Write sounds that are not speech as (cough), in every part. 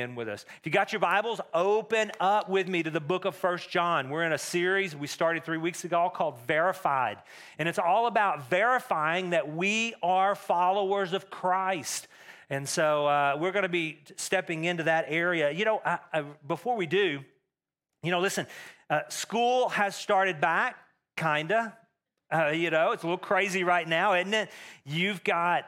in with us. If you got your Bibles, open up with me to the book of First John. We're in a series we started three weeks ago called Verified. And it's all about verifying that we are followers of Christ. And so uh, we're going to be stepping into that area. You know, I, I, before we do, you know, listen, uh, school has started back, kinda. Uh, you know, it's a little crazy right now, isn't it? You've got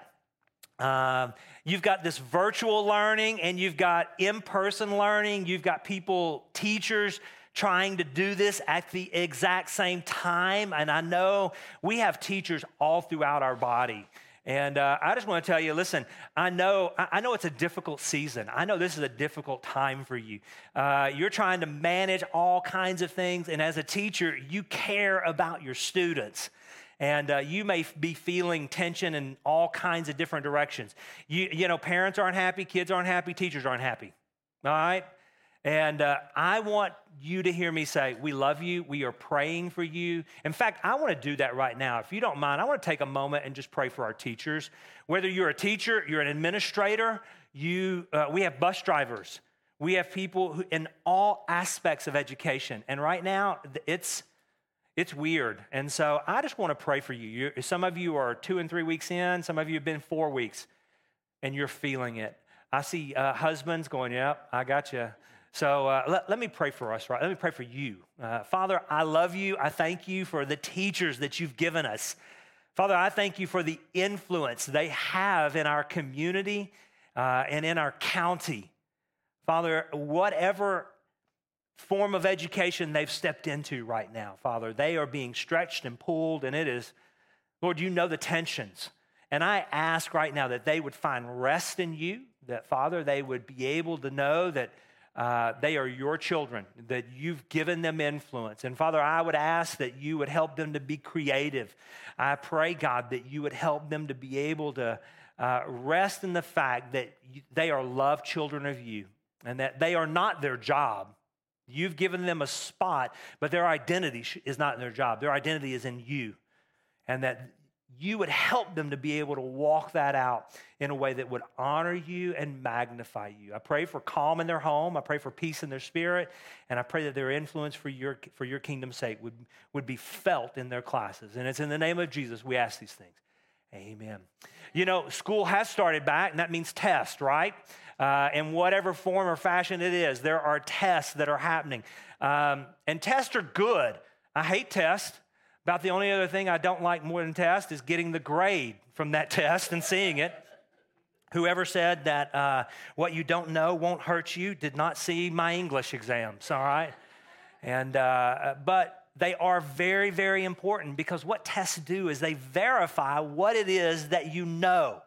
um, you've got this virtual learning and you've got in person learning. You've got people, teachers, trying to do this at the exact same time. And I know we have teachers all throughout our body. And uh, I just want to tell you, listen, I know, I know it's a difficult season. I know this is a difficult time for you. Uh, you're trying to manage all kinds of things. And as a teacher, you care about your students and uh, you may be feeling tension in all kinds of different directions. You, you know, parents aren't happy, kids aren't happy, teachers aren't happy. All right? And uh, I want you to hear me say, We love you. We are praying for you. In fact, I want to do that right now. If you don't mind, I want to take a moment and just pray for our teachers. Whether you're a teacher, you're an administrator, you, uh, we have bus drivers, we have people who, in all aspects of education. And right now, it's, it's weird. And so I just want to pray for you. you. Some of you are two and three weeks in, some of you have been four weeks, and you're feeling it. I see uh, husbands going, Yep, I got you. So uh, let, let, me pray for us, right? Let me pray for you. Uh, Father, I love you. I thank you for the teachers that you've given us. Father, I thank you for the influence they have in our community uh, and in our county. Father, whatever form of education they've stepped into right now, Father. They are being stretched and pulled, and it is, Lord, you know the tensions. And I ask right now that they would find rest in you, that, Father, they would be able to know that uh, they are your children, that you've given them influence. And Father, I would ask that you would help them to be creative. I pray, God, that you would help them to be able to uh, rest in the fact that they are loved children of you and that they are not their job, You've given them a spot, but their identity is not in their job. Their identity is in you. And that you would help them to be able to walk that out in a way that would honor you and magnify you. I pray for calm in their home. I pray for peace in their spirit. And I pray that their influence for your, for your kingdom's sake would, would be felt in their classes. And it's in the name of Jesus we ask these things. Amen. You know, school has started back, and that means test, right? uh, in whatever form or fashion it is. There are tests that are happening. Um, and tests are good. I hate tests. About the only other thing I don't like more than tests is getting the grade from that (laughs) test and seeing it. Whoever said that uh, what you don't know won't hurt you did not see my English exams, all right? And, uh, but they are very, very important because what tests do is they verify what it is that you know.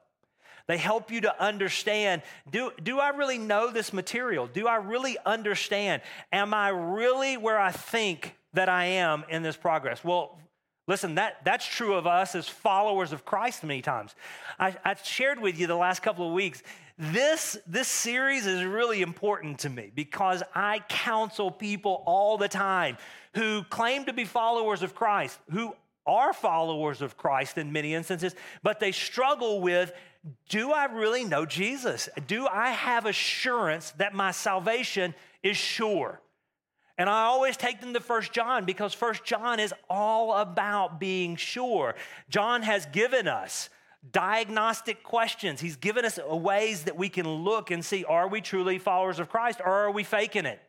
They help you to understand do, do I really know this material? Do I really understand? Am I really where I think that I am in this progress? Well, Listen, that, that's true of us as followers of Christ many times. I, I shared with you the last couple of weeks. This, this series is really important to me because I counsel people all the time who claim to be followers of Christ, who are followers of Christ in many instances, but they struggle with do I really know Jesus? Do I have assurance that my salvation is sure? And I always take them to First John because First John is all about being sure. John has given us diagnostic questions. He's given us ways that we can look and see are we truly followers of Christ or are we faking it?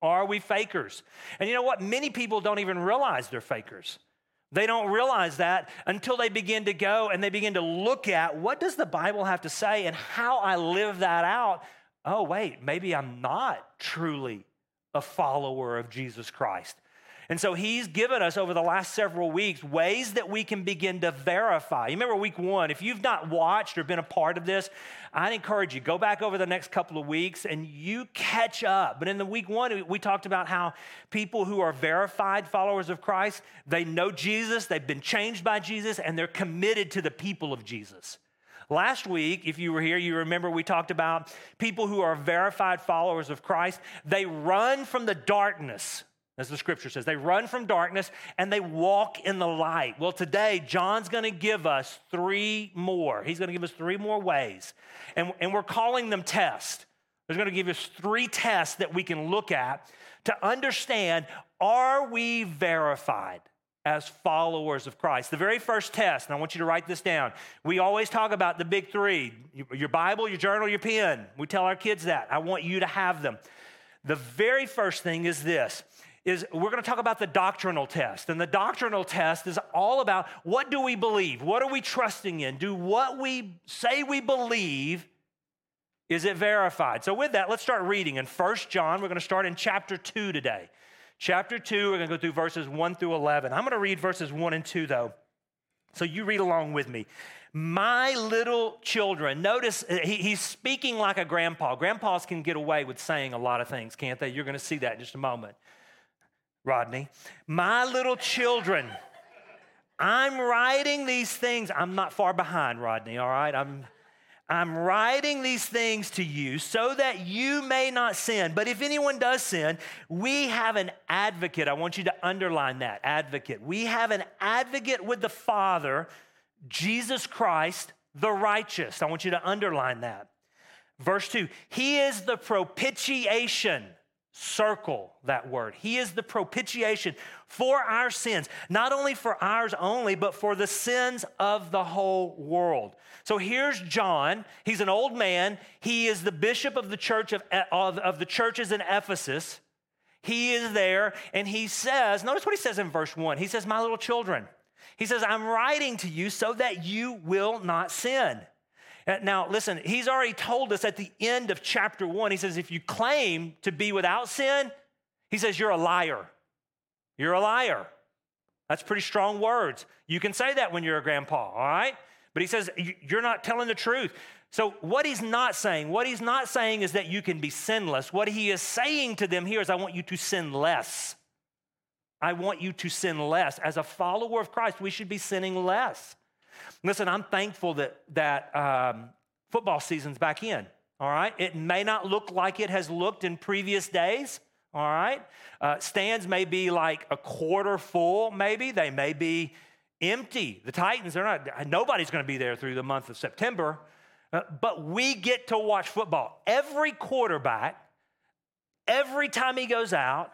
Are we fakers? And you know what? Many people don't even realize they're fakers. They don't realize that until they begin to go and they begin to look at what does the Bible have to say and how I live that out. Oh, wait, maybe I'm not truly a follower of Jesus Christ. And so he's given us over the last several weeks ways that we can begin to verify. You remember week one, if you've not watched or been a part of this, I'd encourage you, go back over the next couple of weeks and you catch up. But in the week one, we talked about how people who are verified followers of Christ, they know Jesus, they've been changed by Jesus, and they're committed to the people of Jesus. Last week, if you were here, you remember we talked about people who are verified followers of Christ. They run from the darkness as the scripture says. They run from darkness and they walk in the light. Well, today, John's going to give us three more. He's going to give us three more ways. And, and we're calling them tests. He's going to give us three tests that we can look at to understand are we verified as followers of Christ? The very first test, and I want you to write this down. We always talk about the big three your Bible, your journal, your pen. We tell our kids that. I want you to have them. The very first thing is this is we're going to talk about the doctrinal test. And the doctrinal test is all about what do we believe? What are we trusting in? Do what we say we believe is it verified? So with that, let's start reading in First John. We're going to start in chapter 2 today. Chapter 2, we're going to go through verses 1 through 11. I'm going to read verses 1 and 2 though. So you read along with me. My little children, notice he, he's speaking like a grandpa. Grandpas can get away with saying a lot of things, can't they? You're going to see that in just a moment. Rodney, my little children, I'm writing these things. I'm not far behind, Rodney, all right? I'm, I'm writing these things to you so that you may not sin. But if anyone does sin, we have an advocate. I want you to underline that advocate. We have an advocate with the Father Jesus Christ, the righteous. I want you to underline that. Verse 2 He is the propitiation. Circle that word. He is the propitiation for our sins, not only for ours only, but for the sins of the whole world. So here's John. He's an old man. He is the bishop of the church of, of, of the churches in Ephesus. He is there, and he says, notice what he says in verse 1. He says, My little children. He says, I'm writing to you so that you will not sin. Uh, now, listen, he's already told us at the end of chapter one, he says, if you claim to be without sin, he says, you're a liar. You're a liar. That's pretty strong words. You can say that when you're a grandpa, all right? But he says, you're not telling the truth. So, what he's not saying, what he's not saying is that you can be sinless. What he is saying to them here is, I want you to sin less. I want you to sin less. As a follower of Christ, we should be sinning less. Listen, I'm thankful that, that um, football season's back in, all right? It may not look like it has looked in previous days, all right? Uh, stands may be like a quarter full, maybe. They may be empty. The Titans, they're not, nobody's gonna be there through the month of September. Uh, but we get to watch football. Every quarterback, every time he goes out,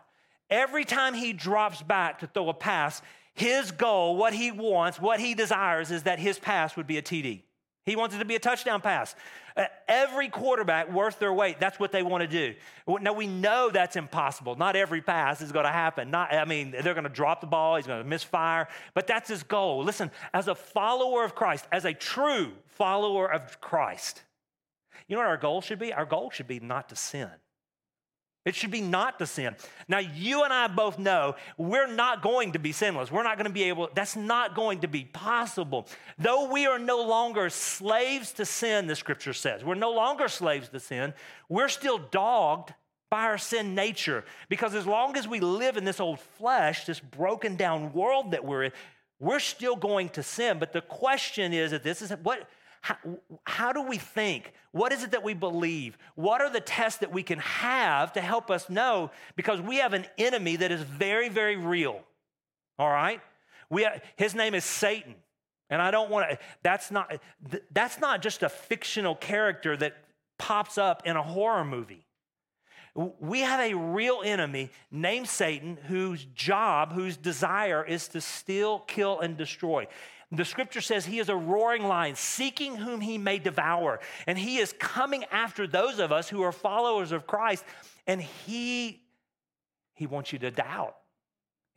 Every time he drops back to throw a pass, his goal, what he wants, what he desires is that his pass would be a TD. He wants it to be a touchdown pass. Uh, every quarterback worth their weight, that's what they want to do. Now, we know that's impossible. Not every pass is going to happen. Not, I mean, they're going to drop the ball, he's going to misfire, but that's his goal. Listen, as a follower of Christ, as a true follower of Christ, you know what our goal should be? Our goal should be not to sin. It should be not to sin. Now, you and I both know we're not going to be sinless. We're not going to be able, that's not going to be possible. Though we are no longer slaves to sin, the scripture says, we're no longer slaves to sin, we're still dogged by our sin nature. Because as long as we live in this old flesh, this broken down world that we're in, we're still going to sin. But the question is that this is what how, how, do we think? What is it that we believe? What are the tests that we can have to help us know? Because we have an enemy that is very, very real. All right? We have, his name is Satan. And I don't want to, that's not, that's not just a fictional character that pops up in a horror movie. We have a real enemy named Satan whose job, whose desire is to steal, kill, and destroy. The scripture says he is a roaring lion, seeking whom he may devour. And he is coming after those of us who are followers of Christ. And he, he wants you to doubt.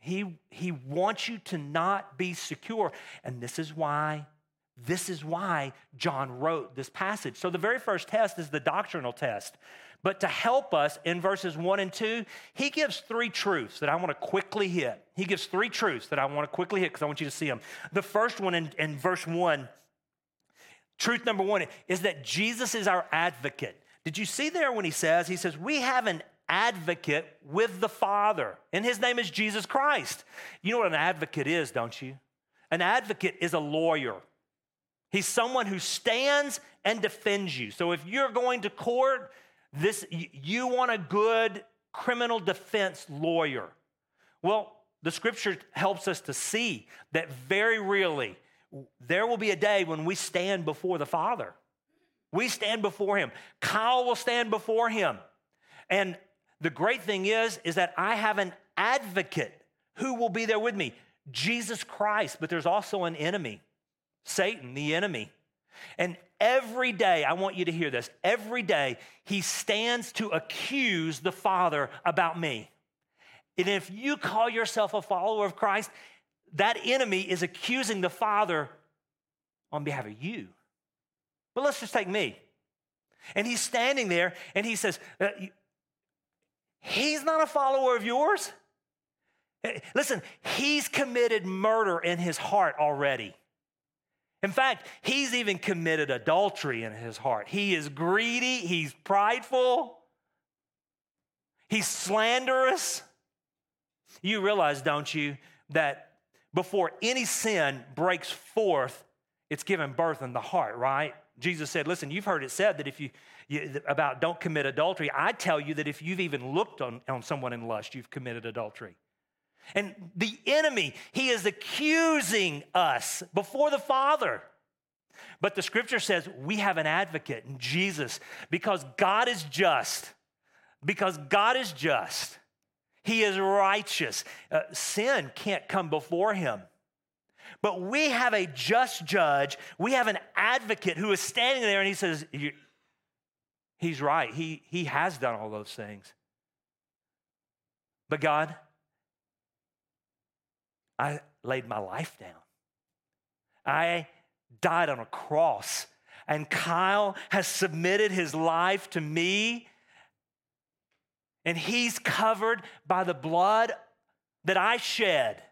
He, he wants you to not be secure. And this is why, this is why John wrote this passage. So the very first test is the doctrinal test. But to help us in verses one and two, he gives three truths that I want to quickly hit. He gives three truths that I want to quickly hit because I want you to see them. The first one in, in verse one, truth number one, is that Jesus is our advocate. Did you see there when he says, he says, we have an advocate with the Father, and his name is Jesus Christ. You know what an advocate is, don't you? An advocate is a lawyer. He's someone who stands and defends you. So if you're going to court, this, you want a good criminal defense lawyer. Well, the scripture helps us to see that very really there will be a day when we stand before the Father. We stand before him. Kyle will stand before him. And the great thing is, is that I have an advocate who will be there with me, Jesus Christ. But there's also an enemy, Satan, the enemy. And every day, I want you to hear this, every day he stands to accuse the Father about me. And if you call yourself a follower of Christ, that enemy is accusing the Father on behalf of you. But let's just take me. And he's standing there and he says, uh, He's not a follower of yours. Eh, listen, he's committed murder in his heart already. In fact, he's even committed adultery in his heart. He is greedy, he's prideful, he's slanderous. You realize, don't you, that before any sin breaks forth, it's given birth in the heart, right? Jesus said, Listen, you've heard it said that if you, you about don't commit adultery. I tell you that if you've even looked on, on someone in lust, you've committed adultery. And the enemy, he is accusing us before the Father. But the scripture says we have an advocate in Jesus because God is just. Because God is just. He is righteous. Uh, sin can't come before him. But we have a just judge. We have an advocate who is standing there and he says, He's right. He, he has done all those things. But God, I laid my life down. I died on a cross. And Kyle has submitted his life to me. And he's covered by the blood that I shed.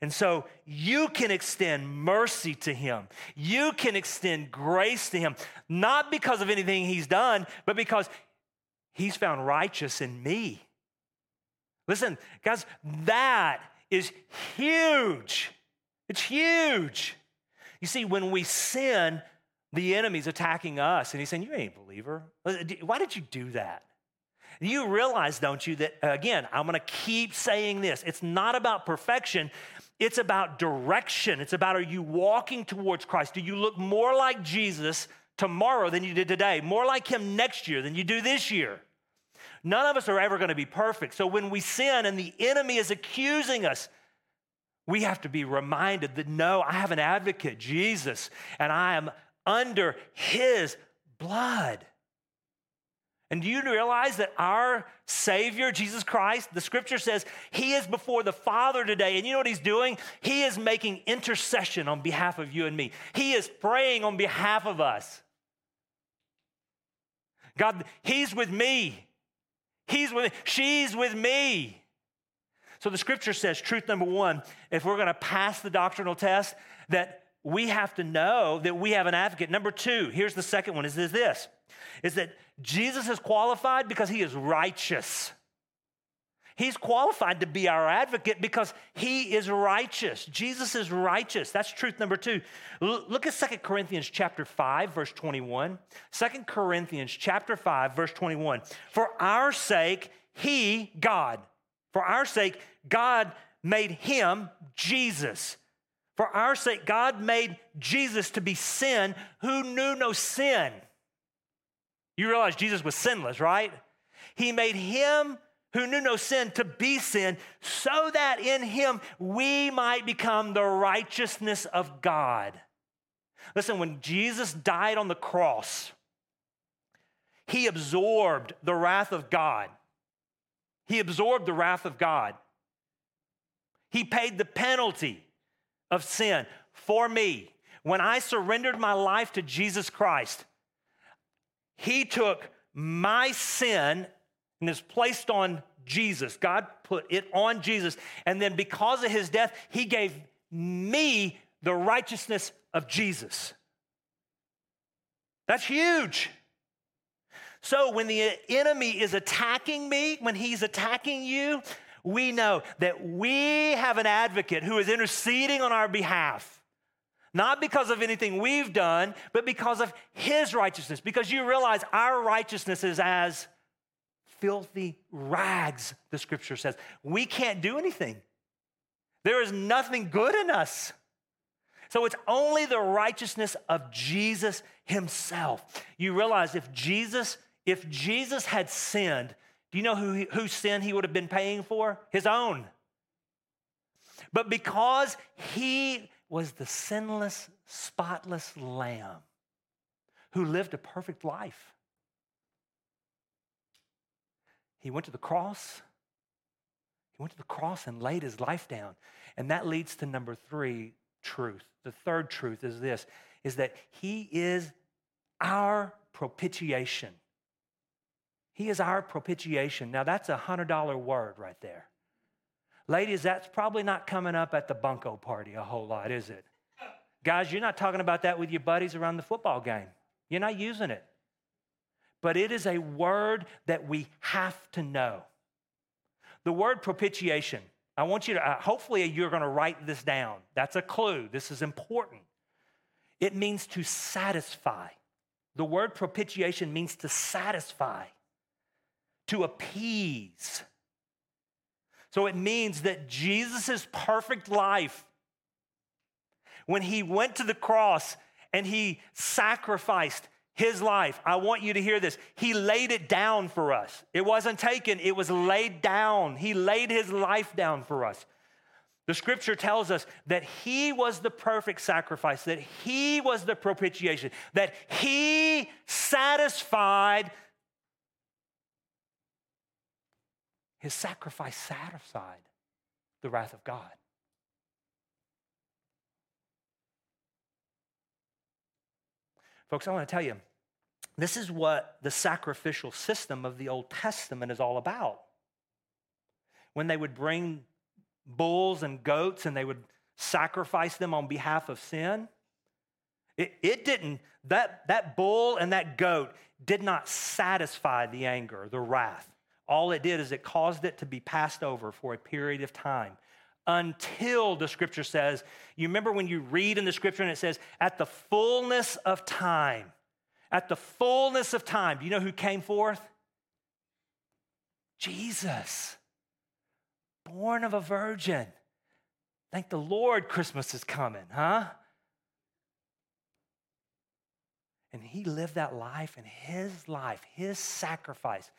And so you can extend mercy to him. You can extend grace to him, not because of anything he's done, but because he's found righteous in me. Listen, guys, that is huge. It's huge. You see, when we sin, the enemy's attacking us, and he's saying, You ain't a believer. Uh, why did you do that? You realize, don't you, that again, I'm gonna keep saying this. It's not about perfection, it's about direction. It's about are you walking towards Christ? Do you look more like Jesus tomorrow than you did today? More like him next year than you do this year? None of us are ever going to be perfect. So when we sin and the enemy is accusing us, we have to be reminded that no, I have an advocate, Jesus, and I am under his blood. And do you realize that our Savior, Jesus Christ, the scripture says he is before the Father today. And you know what he's doing? He is making intercession on behalf of you and me, he is praying on behalf of us. God, he's with me. He's with me. She's with me. So the scripture says, truth number one, if we're going to pass the doctrinal test, that we have to know that we have an advocate. Number two, here's the second one is this, is that Jesus is qualified because he is righteous. He's qualified to be our advocate because he is righteous. Jesus is righteous. That's truth number two. L- look at Second Corinthians chapter 5, verse 21. 2 Corinthians chapter 5, verse 21. For our sake, he, God, for our sake, God made him, Jesus. For our sake, God made Jesus to be sin who knew no sin. You realize Jesus was sinless, right? He made him who knew no sin to be sin, so that in him we might become the righteousness of God. Listen, when Jesus died on the cross, he absorbed the wrath of God. He absorbed the wrath of God. He paid the penalty of sin for me. When I surrendered my life to Jesus Christ, He took my sin and is placed on Jesus. God put it on Jesus. And then because of his death, he gave me the righteousness of Jesus. That's huge. So when the enemy is attacking me, when he's attacking you, we know that we have an advocate who is interceding on our behalf. Not because of anything we've done, but because of his righteousness. Because you realize our righteousness is as filthy rags, the scripture says. We can't do anything. There is nothing good in us. So it's only the righteousness of Jesus himself. You realize if Jesus, if Jesus had sinned, do you know who, whose sin he would have been paying for? His own. But because he was the sinless, spotless lamb who lived a perfect life, he went to the cross. He went to the cross and laid his life down. And that leads to number three truth. The third truth is this is that he is our propitiation. He is our propitiation. Now, that's a $100 word right there. Ladies, that's probably not coming up at the bunco party a whole lot, is it? Guys, you're not talking about that with your buddies around the football game. You're not using it. But it is a word that we have to know. The word propitiation, I want you to, uh, hopefully, you're going to write this down. That's a clue. This is important. It means to satisfy. The word propitiation means to satisfy, to appease. So it means that Jesus' perfect life, when he went to the cross and he sacrificed his life, I want you to hear this. He laid it down for us. It wasn't taken, it was laid down. He laid his life down for us. The scripture tells us that he was the perfect sacrifice, that he was the propitiation, that he satisfied, his sacrifice satisfied the wrath of God. Folks, I want to tell you, this is what the sacrificial system of the Old Testament is all about. When they would bring bulls and goats and they would sacrifice them on behalf of sin. It, it didn't, that, that bull and that goat did not satisfy the anger, the wrath. All it did is it caused it to be passed over for a period of time until the scripture says, you remember when you read in the scripture and it says, at the fullness of time, at the fullness of time, do you know who came forth? Jesus born of a virgin. Thank the Lord, Christmas is coming, huh? And he lived that life, and his life, his sacrifice,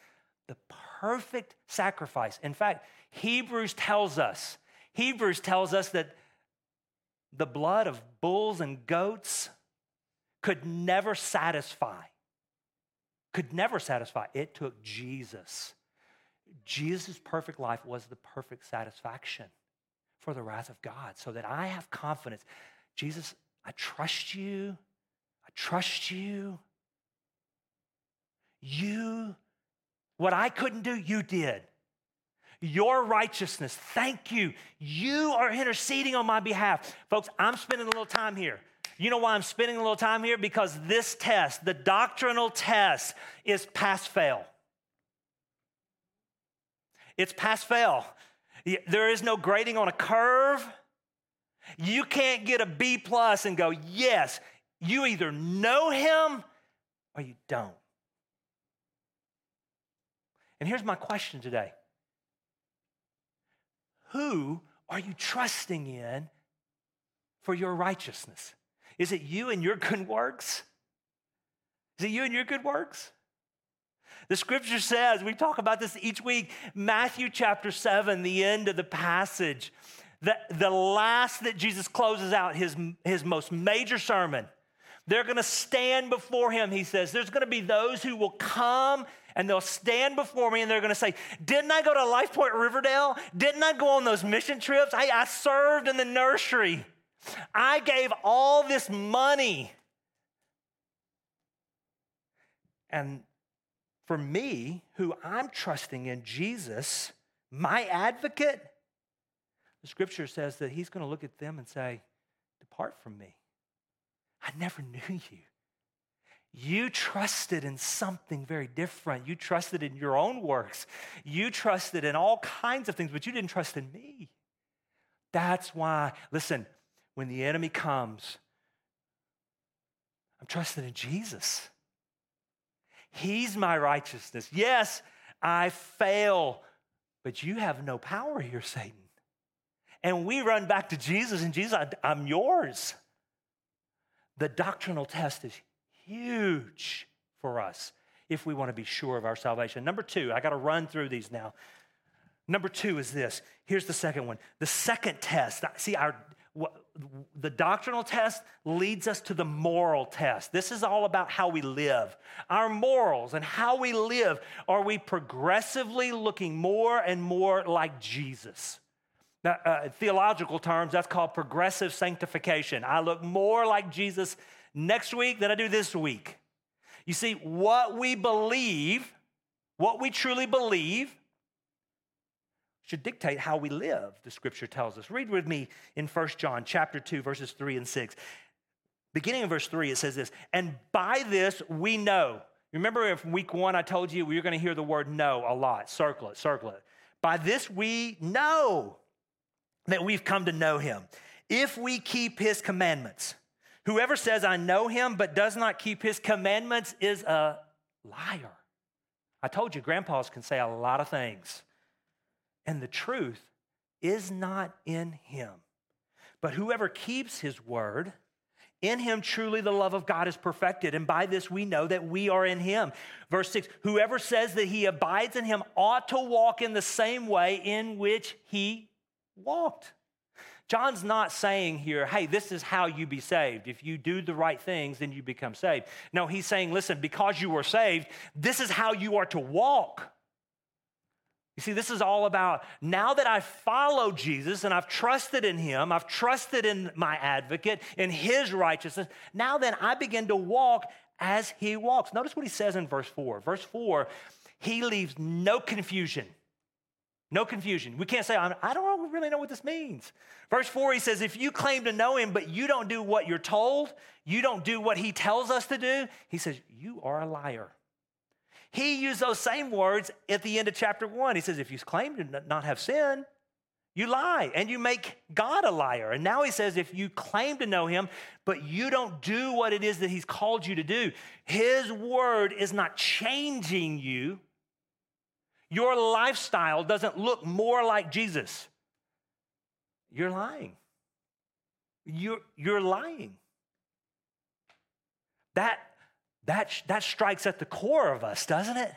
the perfect sacrifice. In fact, Hebrews tells us, Hebrews tells us that the blood of bulls and goats could never satisfy. Could never satisfy. It took Jesus Jesus' perfect life was the perfect satisfaction for the wrath of God, so that I have confidence. Jesus, I trust you. I trust you. You, what I couldn't do, you did. Your righteousness, thank you. You are interceding on my behalf. Folks, I'm spending a little time here. You know why I'm spending a little time here? Because this test, the doctrinal test, is pass fail. It's pass fail. There is no grading on a curve. You can't get a B plus and go, yes, you either know him or you don't. And here's my question today Who are you trusting in for your righteousness? Is it you and your good works? Is it you and your good works? The scripture says, we talk about this each week, Matthew chapter 7, the end of the passage, the, the last that Jesus closes out his, his most major sermon. They're gonna stand before him, he says. There's gonna be those who will come and they'll stand before me and they're gonna say, Didn't I go to Life Point Riverdale? Didn't I go on those mission trips? I, I served in the nursery. I gave all this money. And for me, who I'm trusting in Jesus, my advocate, the scripture says that he's going to look at them and say, Depart from me. I never knew you. You trusted in something very different. You trusted in your own works. You trusted in all kinds of things, but you didn't trust in me. That's why, listen, when the enemy comes, I'm trusting in Jesus. He's my righteousness. Yes, I fail, but you have no power here, Satan. And we run back to Jesus, and Jesus, I'm yours. The doctrinal test is huge for us if we want to be sure of our salvation. Number two, I got to run through these now. Number two is this. Here's the second one. The second test. See, our the doctrinal test leads us to the moral test. This is all about how we live. Our morals and how we live. Are we progressively looking more and more like Jesus? Now, uh, theological terms, that's called progressive sanctification. I look more like Jesus next week than I do this week. You see, what we believe, what we truly believe, should dictate how we live, the scripture tells us. Read with me in 1 John chapter 2, verses 3 and 6. Beginning in verse 3, it says this, and by this we know. Remember from week one, I told you we are going to hear the word know a lot. Circle it, circle it. By this we know that we've come to know him. If we keep his commandments, whoever says, I know him, but does not keep his commandments is a liar. I told you, grandpas can say a lot of things and the truth is not in him. But whoever keeps his word, in him truly the love of God is perfected, and by this we know that we are in him. Verse 6 Whoever says that he abides in him ought to walk in the same way in which he walked. John's not saying here, hey, this is how you be saved. If you do the right things, then you become saved. No, he's saying, listen, because you were saved, this is how you are to walk. You see, this is all about now that I follow Jesus and I've trusted in him, I've trusted in my advocate, in his righteousness, now then I begin to walk as he walks. Notice what he says in verse 4. Verse 4, he leaves no confusion. No confusion. We can't say, I don't really know what this means. Verse 4, he says, If you claim to know him, but you don't do what you're told, you don't do what he tells us to do, he says, You are a liar. He used those same words at the end of chapter one. He says, If you claim to not have sin, you lie and you make God a liar. And now he says, if you claim to know him, but you don't do what it is that he's called you to do, his word is not changing you. Your lifestyle doesn't look more like Jesus. You're lying. You're, you're lying. That that, that strikes at the core of us, doesn't it?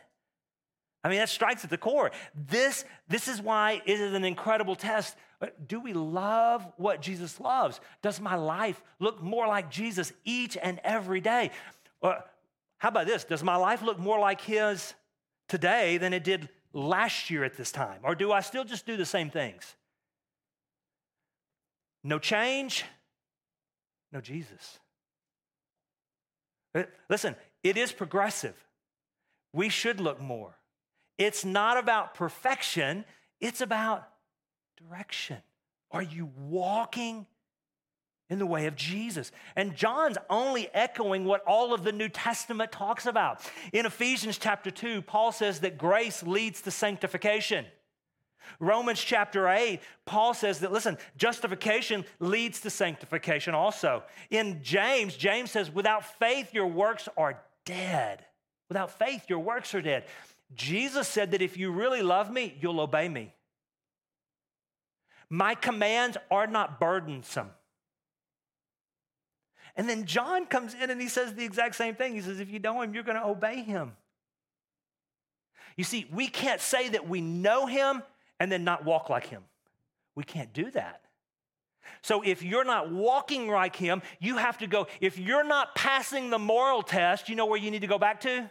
I mean, that strikes at the core. This, this is why it is an incredible test. Do we love what Jesus loves? Does my life look more like Jesus each and every day? Or how about this? Does my life look more like his today than it did last year at this time? Or do I still just do the same things? No change, no Jesus. Uh, listen, it is progressive. We should look more. It's not about perfection, it's about direction. Are you walking in the way of Jesus? And John's only echoing what all of the New Testament talks about. In Ephesians chapter 2, Paul says that grace leads to sanctification. Romans chapter 8, Paul says that, listen, justification leads to sanctification also. In James, James says, without faith, your works are dead. Without faith, your works are dead. Jesus said that if you really love me, you'll obey me. My commands are not burdensome. And then John comes in and he says the exact same thing. He says, if you know him, you're going to obey him. You see, we can't say that we know him and then not walk like him. We can't do that. So if you're not walking like him, you have to go. If you're not passing the moral test, you know where you need to go back to?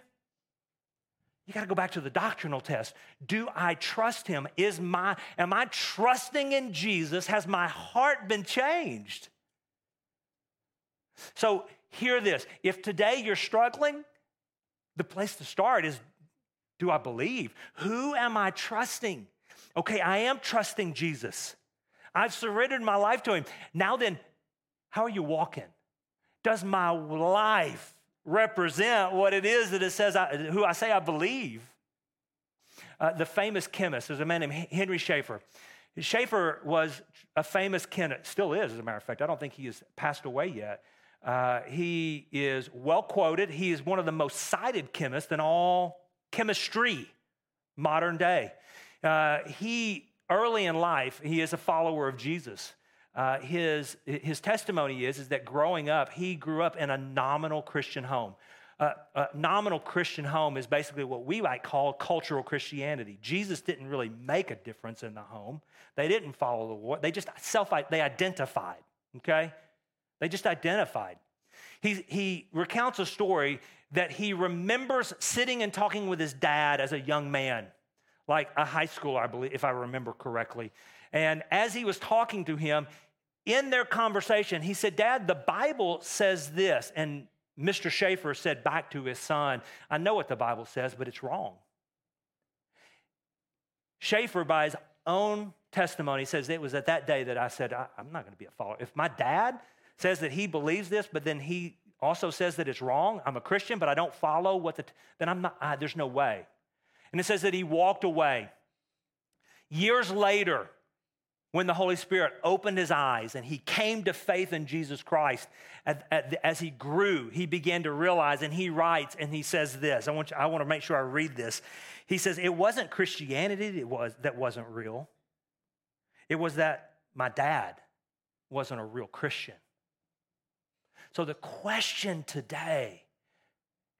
You got to go back to the doctrinal test. Do I trust him? Is my am I trusting in Jesus? Has my heart been changed? So hear this. If today you're struggling, the place to start is do I believe? Who am I trusting? Okay, I am trusting Jesus. I've surrendered my life to Him. Now then, how are you walking? Does my life represent what it is that it says, I, who I say I believe? Uh, the famous chemist, there's a man named Henry Schaefer. Schaefer was a famous chemist, still is, as a matter of fact. I don't think he has passed away yet. Uh, he is well quoted. He is one of the most cited chemists in all chemistry, modern day. Uh, he, early in life, he is a follower of Jesus. uh, his, his testimony is, is that growing up, he grew up in a nominal Christian home. Uh, a nominal Christian home is basically what we might call cultural Christianity. Jesus didn't really make a difference in the home. They didn't follow the war. They just self they identified. Okay, they just identified. He he recounts a story that he remembers sitting and talking with his dad as a young man, like a high schooler, I believe, if I remember correctly. And as he was talking to him, in their conversation, he said, Dad, the Bible says this. And Mr. Schaefer said back to his son, I know what the Bible says, but it's wrong. Schaefer, by his own testimony, says it was at that day that I said, I, am not going to be a follower. If my dad says that he believes this, but then he also says that it's wrong, I'm a Christian, but I don't follow what the, then I'm not, I, there's no way. And it says that he walked away. Years later, when the Holy Spirit opened his eyes and he came to faith in Jesus Christ, as he grew, he began to realize, and he writes and he says this. I want, you, I want to make sure I read this. He says, It wasn't Christianity that, was, that wasn't real, it was that my dad wasn't a real Christian. So the question today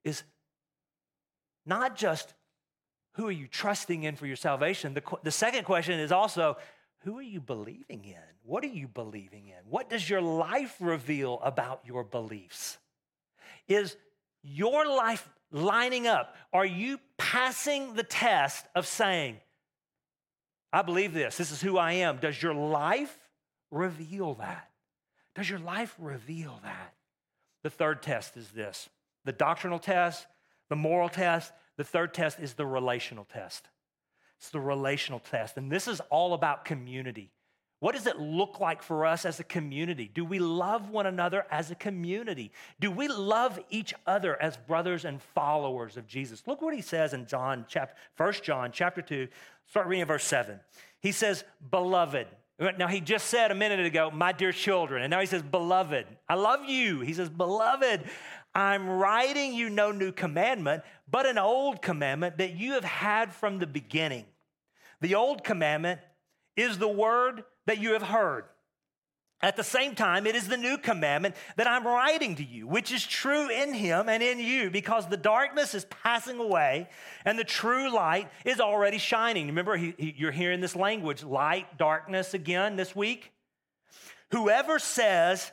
is not just who are you trusting in for your salvation? The, the second question is also who are you believing in? What are you believing in? What does your life reveal about your beliefs? Is your life lining up? Are you passing the test of saying, I believe this, this is who I am? Does your life reveal that? Does your life reveal that? The third test is this the doctrinal test, the moral test. The third test is the relational test. It's the relational test. And this is all about community. What does it look like for us as a community? Do we love one another as a community? Do we love each other as brothers and followers of Jesus? Look what he says in John chapter 1 John chapter 2, start reading verse 7. He says, "Beloved." Now he just said a minute ago, "My dear children." And now he says, "Beloved." I love you. He says, "Beloved, I'm writing you no new commandment, but an old commandment that you have had from the beginning." The old commandment is the word that you have heard. At the same time, it is the new commandment that I'm writing to you, which is true in him and in you, because the darkness is passing away and the true light is already shining. Remember, he, he, you're hearing this language light, darkness again this week. Whoever says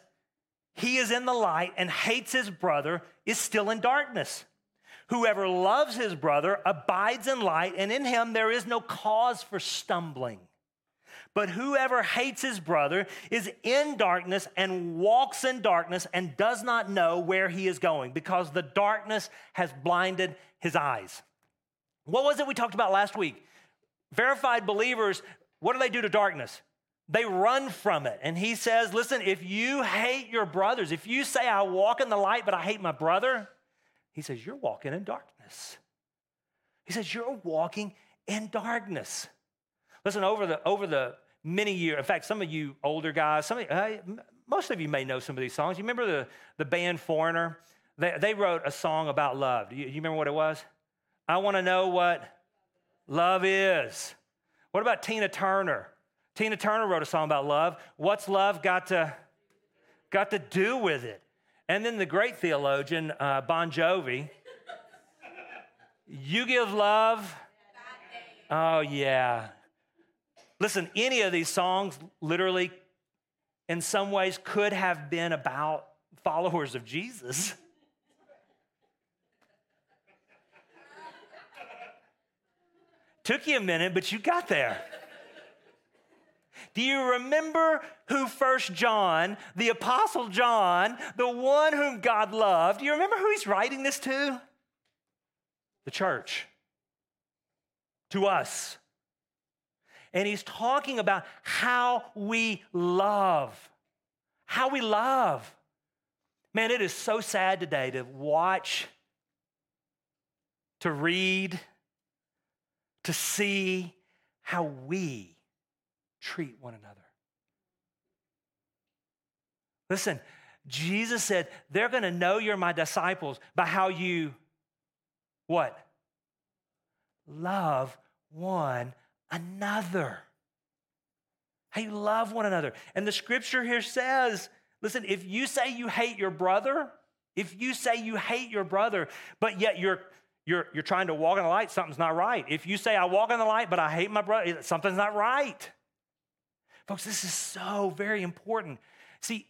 he is in the light and hates his brother is still in darkness. Whoever loves his brother abides in light, and in him there is no cause for stumbling. But whoever hates his brother is in darkness and walks in darkness and does not know where he is going because the darkness has blinded his eyes. What was it we talked about last week? Verified believers, what do they do to darkness? They run from it. And he says, listen, if you hate your brothers, if you say, I walk in the light, but I hate my brother, he says, You're walking in darkness. He says, You're walking in darkness. Listen, over the, over the many years, in fact, some of you older guys, some of uh, most of you may know some of these songs. You remember the, the band Foreigner? They, they wrote a song about love. Do you, you remember what it was? I want to know what love is. What about Tina Turner? Tina Turner wrote a song about love. What's love got to, got to do with it? And then the great theologian, uh, Bon Jovi, you give love. Oh, yeah. Listen, any of these songs literally, in some ways, could have been about followers of Jesus. (laughs) Took you a minute, but you got there. Do you remember who First John, the Apostle John, the one whom God loved, do you remember who he's writing this to? The church. To us. And he's talking about how we love. How we love. Man, it is so sad today to watch, to read, to see how we treat one another. Listen, Jesus said, they're going to know you're my disciples by how you what? Love one another. how you love one another. And the scripture here says, listen, if you say you hate your brother, if you say you hate your brother, but yet you're you're, you're trying to walk in the light, something's not right. If you say, I walk in the light, but I hate my brother, something's not right. Folks, this is so very important. See,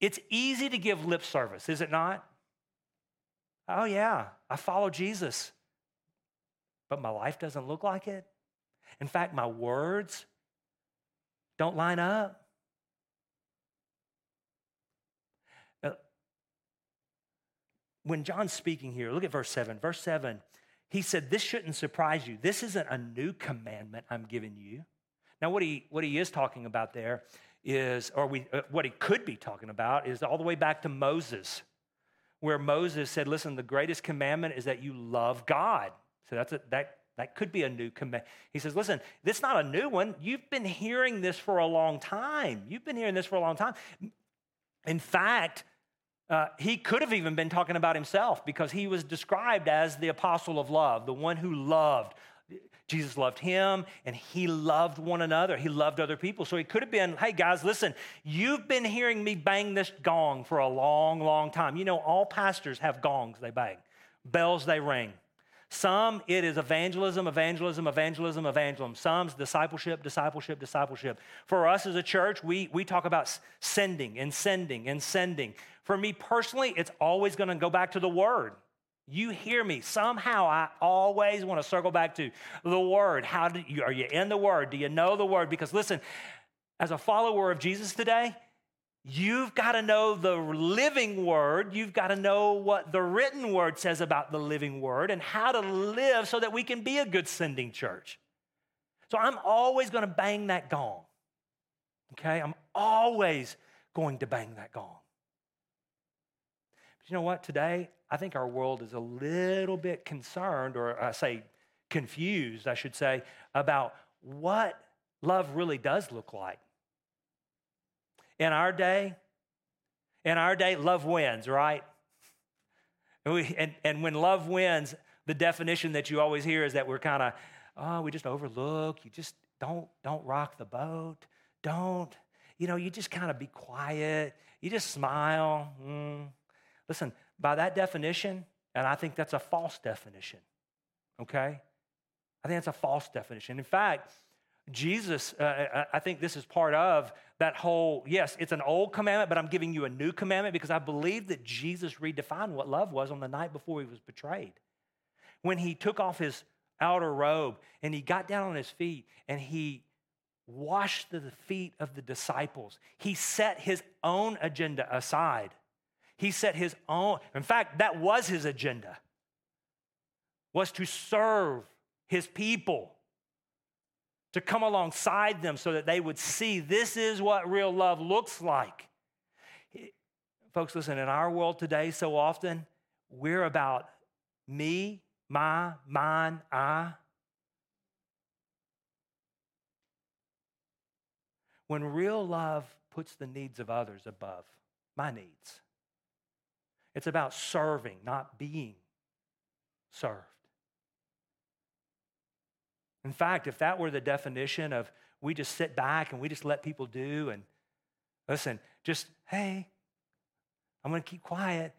it's easy to give lip service, is it not? Oh, yeah, I follow Jesus, but my life doesn't look like it. In fact, my words don't line up. when John's speaking here, look at verse 7. Verse 7, he said, This shouldn't surprise you. This isn't a new commandment I'm giving you. Now, what he, what he is talking about there is, or we, uh, what he could be talking about, is all the way back to Moses, where Moses said, Listen, the greatest commandment is that you love God. So that's a, that, that could be a new command. He says, Listen, this is not a new one. You've been hearing this for a long time. You've been hearing this for a long time. In fact, uh, he could have even been talking about himself because he was described as the apostle of love, the one who loved. Jesus loved him and he loved one another. He loved other people. So he could have been, hey guys, listen, you've been hearing me bang this gong for a long, long time. You know, all pastors have gongs they bang, bells they ring. Some, it is evangelism, evangelism, evangelism, evangelism. Some's discipleship, discipleship, discipleship. For us as a church, we, we talk about sending and sending and sending. For me personally, it's always going to go back to the Word. You hear me. Somehow I always want to circle back to the Word. How do you, are you in the Word? Do you know the Word? Because listen, as a follower of Jesus today, You've got to know the living word. You've got to know what the written word says about the living word and how to live so that we can be a good sending church. So I'm always going to bang that gong. Okay? I'm always going to bang that gong. But you know what? Today, I think our world is a little bit concerned, or I say confused, I should say, about what love really does look like. In our day, in our day, love wins, right? And, we, and, and when love wins, the definition that you always hear is that we're kind of, oh, we just overlook. You just don't don't rock the boat. Don't, you know, you just kind of be quiet. You just smile. Mm. Listen, by that definition, and I think that's a false definition. Okay, I think that's a false definition. In fact, Jesus, uh, uh, I think this is part of that whole, yes, it's an old commandment, but I'm giving you a new commandment because I believe that Jesus redefined what love was on the night before he was betrayed. When he took off his outer robe and he got down on his feet and he washed the feet of the disciples, he set his own agenda aside. He set his own, in fact, that was his agenda, was to serve his people to come alongside them so that they would see this is what real love looks like. Folks, listen, in our world today, so often we're about me, my, mine, I. When real love puts the needs of others above my needs, it's about serving, not being served. In fact, if that were the definition of we just sit back and we just let people do and listen, just, hey, I'm going to keep quiet.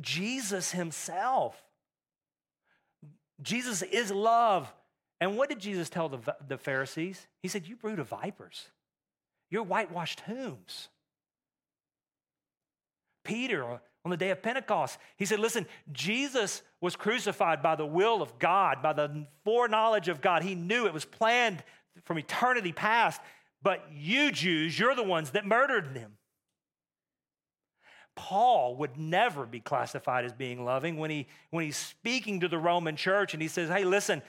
Jesus himself, Jesus is love. And what did Jesus tell the, the Pharisees? He said, You brood of vipers, you're whitewashed tombs. Peter, on the day of Pentecost. He said, Listen, Jesus was crucified by the will of God, by the foreknowledge of God. He knew it was planned from eternity past, but you Jews, you're the ones that murdered him. Paul would never be classified as being loving when, he, when he's speaking to the Roman church and he says, Hey, listen,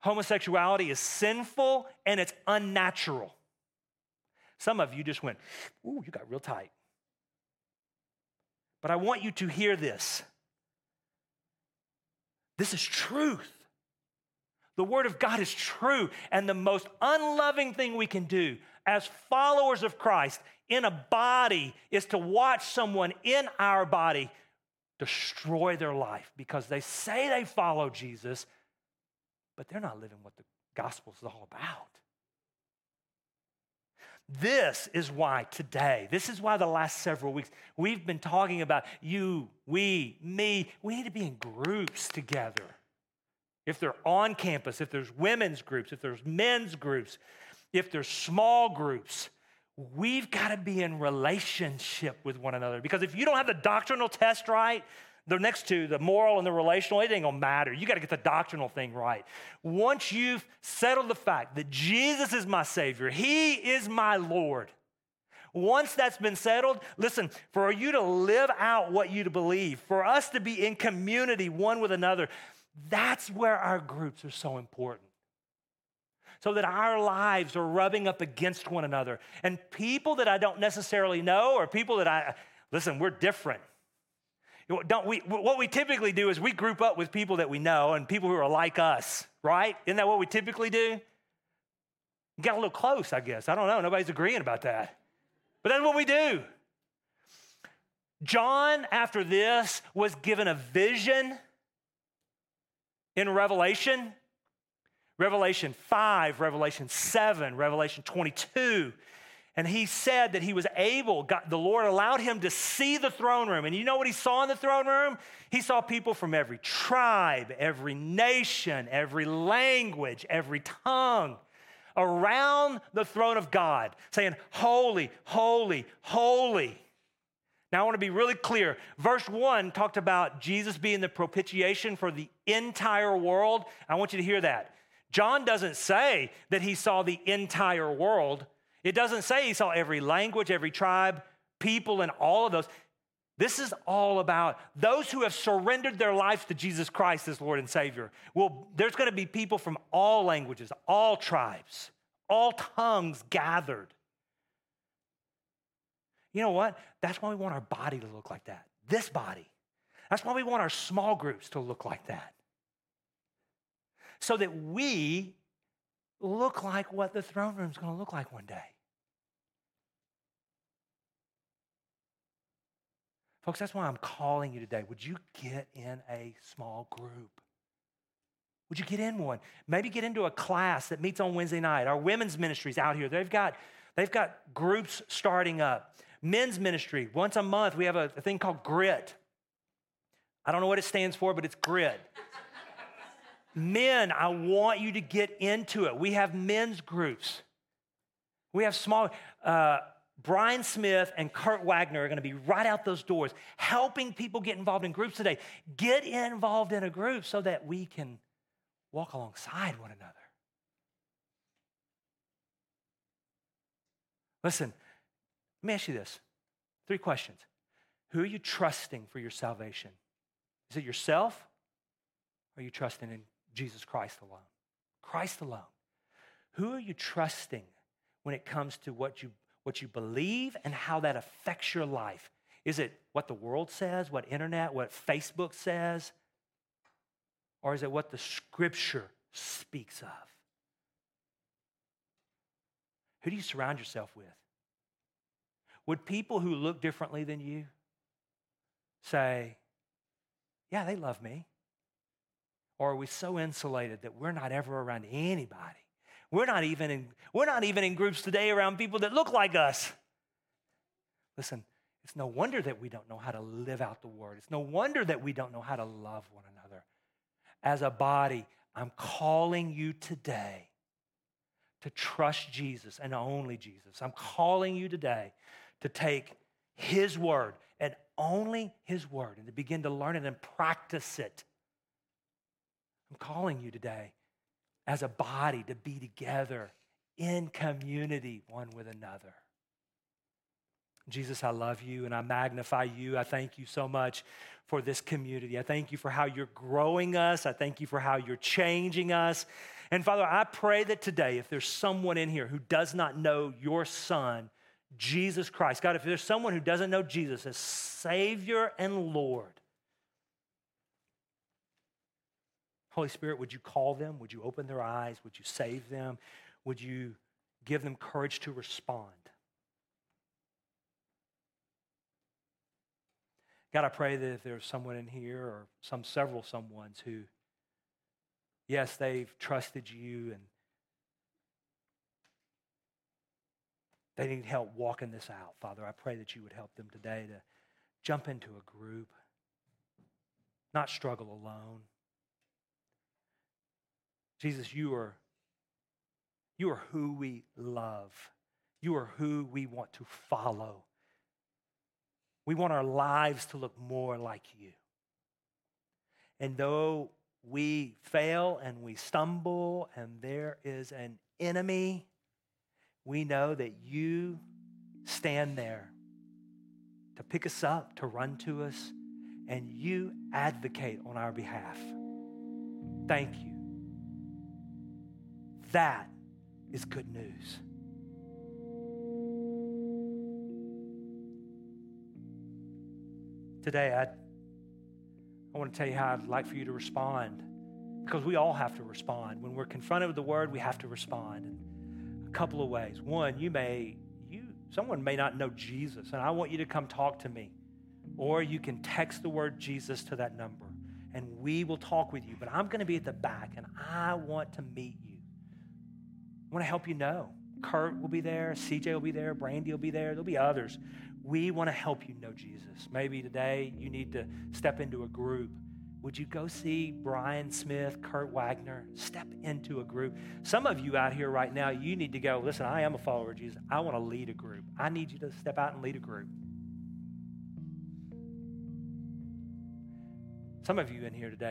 homosexuality is sinful and it's unnatural. Some of you just went, Ooh, you got real tight. But I want you to hear this. This is truth. The Word of God is true. And the most unloving thing we can do as followers of Christ in a body is to watch someone in our body destroy their life because they say they follow Jesus, but they're not living what the gospel is all about. This is why today, this is why the last several weeks, we've been talking about you, we, me. We need to be in groups together. If they're on campus, if there's women's groups, if there's men's groups, if there's small groups, we've got to be in relationship with one another. Because if you don't have the doctrinal test right, the next two, the moral and the relational, it ain't gonna matter. You gotta get the doctrinal thing right. Once you've settled the fact that Jesus is my Savior, He is my Lord. Once that's been settled, listen, for you to live out what you believe, for us to be in community one with another, that's where our groups are so important. So that our lives are rubbing up against one another. And people that I don't necessarily know, or people that I, listen, we're different. Don't we, what we typically do is we group up with people that we know and people who are like us, right? Isn't that what we typically do? Got a little close, I guess. I don't know. Nobody's agreeing about that. But that's what we do. John, after this, was given a vision in Revelation. Revelation 5, Revelation 7, Revelation 22. And he said that he was able, God, the Lord allowed him to see the throne room. And you know what he saw in the throne room? He saw people from every tribe, every nation, every language, every tongue around the throne of God saying, Holy, holy, holy. Now, I want to be really clear. Verse 1 talked about Jesus being the propitiation for the entire world. I want you to hear that. John doesn't say that he saw the entire world. It doesn't say he saw every language, every tribe, people, and all of those. This is all about those who have surrendered their lives to Jesus Christ as Lord and Savior. Well, there's going to be people from all languages, all tribes, all tongues gathered. You know what? That's why we want our body to look like that. This body. That's why we want our small groups to look like that. So that we look like what the throne room is going to look like one day. Folks, that's why I'm calling you today. Would you get in a small group? Would you get in one? Maybe get into a class that meets on Wednesday night. Our women's ministries out here, they've got, they've got groups starting up. Men's ministry, once a month, we have a, a thing called GRIT. I don't know what it stands for, but it's GRIT. (laughs) Men, I want you to get into it. We have men's groups. We have small. Uh, Brian Smith and Kurt Wagner are going to be right out those doors, helping people get involved in groups today. Get involved in a group so that we can walk alongside one another. Listen, let me ask you this three questions. Who are you trusting for your salvation? Is it yourself? Or are you trusting in Jesus Christ alone. Christ alone. Who are you trusting when it comes to what you, what you believe and how that affects your life? Is it what the world says, what internet, what Facebook says? Or is it what the scripture speaks of? Who do you surround yourself with? Would people who look differently than you say, Yeah, they love me? Or are we so insulated that we're not ever around anybody? We're not even in, we're not even in groups today around people that look like us. Listen, it's no wonder that we don't know how to live out the word. It's no wonder that we don't know how to love one another. As a body, I'm calling you today to trust Jesus and only Jesus. I'm calling you today to take His word and only His word and to begin to learn it and practice it I'm calling you today as a body to be together in community one with another. Jesus, I love you and I magnify you. I thank you so much for this community. I thank you for how you're growing us. I thank you for how you're changing us. And Father, I pray that today, if there's someone in here who does not know your Son, Jesus Christ, God, if there's someone who doesn't know Jesus as Savior and Lord, Holy Spirit, would you call them? Would you open their eyes? Would you save them? Would you give them courage to respond? God, I pray that if there's someone in here or some several someones who, yes, they've trusted you and They need help walking this out, Father. I pray that you would help them today to jump into a group, not struggle alone. Jesus, you are, you are who we love. You are who we want to follow. We want our lives to look more like you. And though we fail and we stumble and there is an enemy, we know that you stand there to pick us up, to run to us, and you advocate on our behalf. Thank you. That is good news. Today, I, I want to tell you how I'd like for you to respond because we all have to respond. When we're confronted with the word, we have to respond. in a couple of ways. One, you may, you, someone may not know Jesus, and I want you to come talk to me. Or you can text the word Jesus to that number, and we will talk with you. But I'm going to be at the back, and I want to meet you. I want to help you know. Kurt will be there, CJ will be there, Brandy will be there, there'll be others. We want to help you know Jesus. Maybe today you need to step into a group. Would you go see Brian Smith, Kurt Wagner? Step into a group. Some of you out here right now, you need to go, listen, I am a follower of Jesus. I want to lead a group. I need you to step out and lead a group. Some of you in here today,